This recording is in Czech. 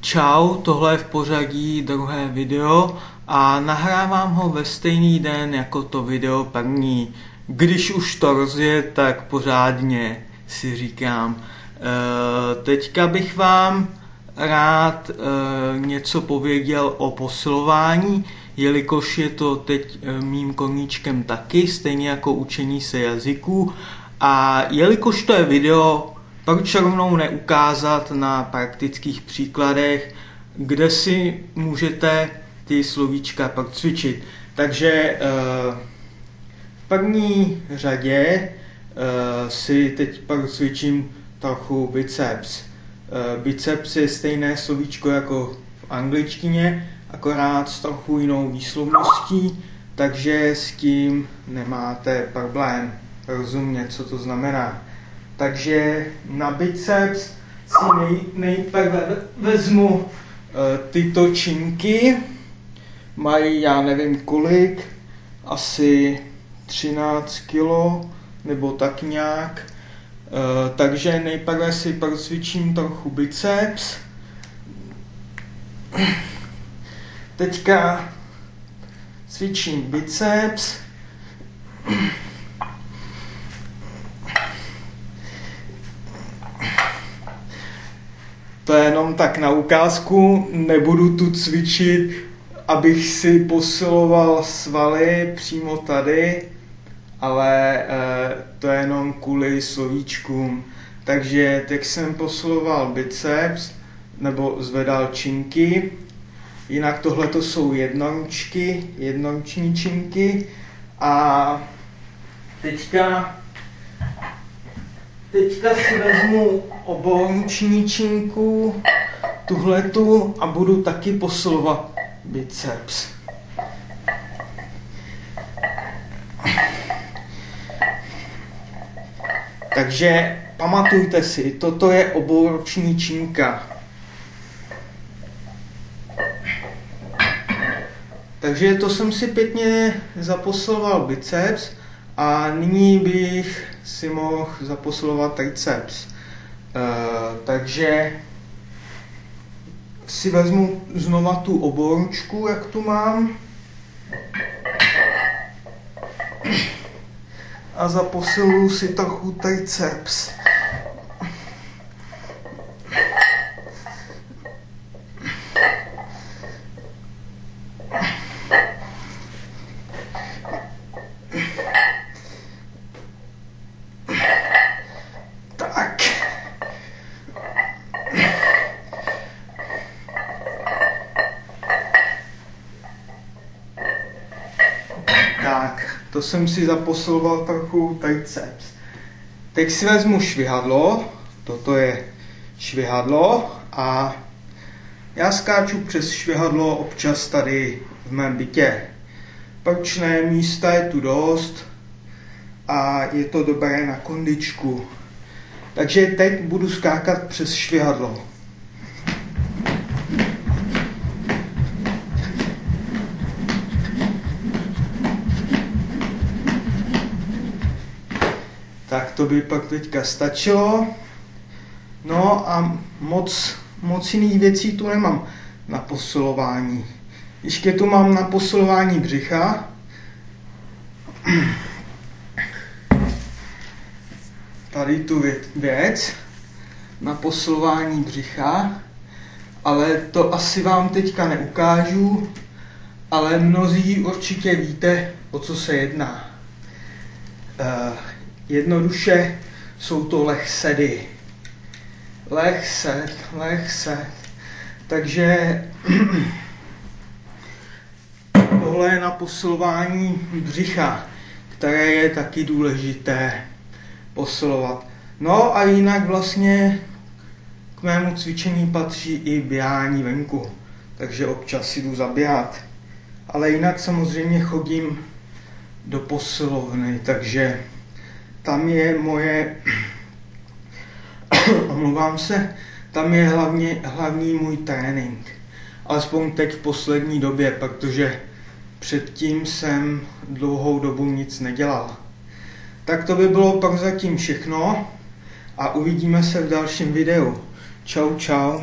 Čau, tohle je v pořadí druhé video a nahrávám ho ve stejný den jako to video první. Když už to rozje, tak pořádně si říkám. E, teďka bych vám rád e, něco pověděl o posilování, jelikož je to teď e, mým koníčkem taky, stejně jako učení se jazyků. A jelikož to je video proč rovnou neukázat na praktických příkladech, kde si můžete ty slovíčka procvičit. Takže eh, v první řadě eh, si teď procvičím trochu biceps. Eh, biceps je stejné slovíčko jako v angličtině, akorát s trochu jinou výslovností, takže s tím nemáte problém rozumět, co to znamená. Takže na biceps si nej, nejprve vezmu uh, tyto činky. Mají, já nevím kolik, asi 13 kg nebo tak nějak. Uh, takže nejprve si procvičím trochu biceps. Teďka cvičím biceps. To je jenom tak na ukázku, nebudu tu cvičit, abych si posiloval svaly přímo tady, ale e, to je jenom kvůli slovíčkům. Takže teď jsem posiloval biceps, nebo zvedal činky, jinak tohle to jsou jednoručky, jednoruční činky a teďka Teďka si vezmu oboruční činku, tuhletu a budu taky posilovat biceps. Takže pamatujte si, toto je obouroční činka. Takže to jsem si pěkně zaposiloval biceps a nyní bych si mohl zaposilovat triceps. Uh, takže si vezmu znova tu oboručku, jak tu mám. A zaposiluju si trochu triceps. To jsem si zaposiloval trochu triceps. Teď si vezmu švihadlo, toto je švihadlo a já skáču přes švihadlo občas tady v mém bytě. Proč ne, místa je tu dost a je to dobré na kondičku. Takže teď budu skákat přes švihadlo. Tak to by pak teďka stačilo. No a moc, moc jiných věcí tu nemám na posilování. Ještě tu mám na posilování břicha. Tady tu věc na posilování břicha, ale to asi vám teďka neukážu, ale mnozí určitě víte, o co se jedná. Uh, Jednoduše jsou to lehsedy. Lehsed, lehsed. Takže tohle je na posilování břicha, které je taky důležité posilovat. No a jinak vlastně k mému cvičení patří i běhání venku, takže občas jdu zaběhat. Ale jinak samozřejmě chodím do posilovny, takže tam je moje, omlouvám se, tam je hlavně, hlavní můj trénink. Alespoň teď v poslední době, protože předtím jsem dlouhou dobu nic nedělal. Tak to by bylo pak zatím všechno a uvidíme se v dalším videu. Čau, čau.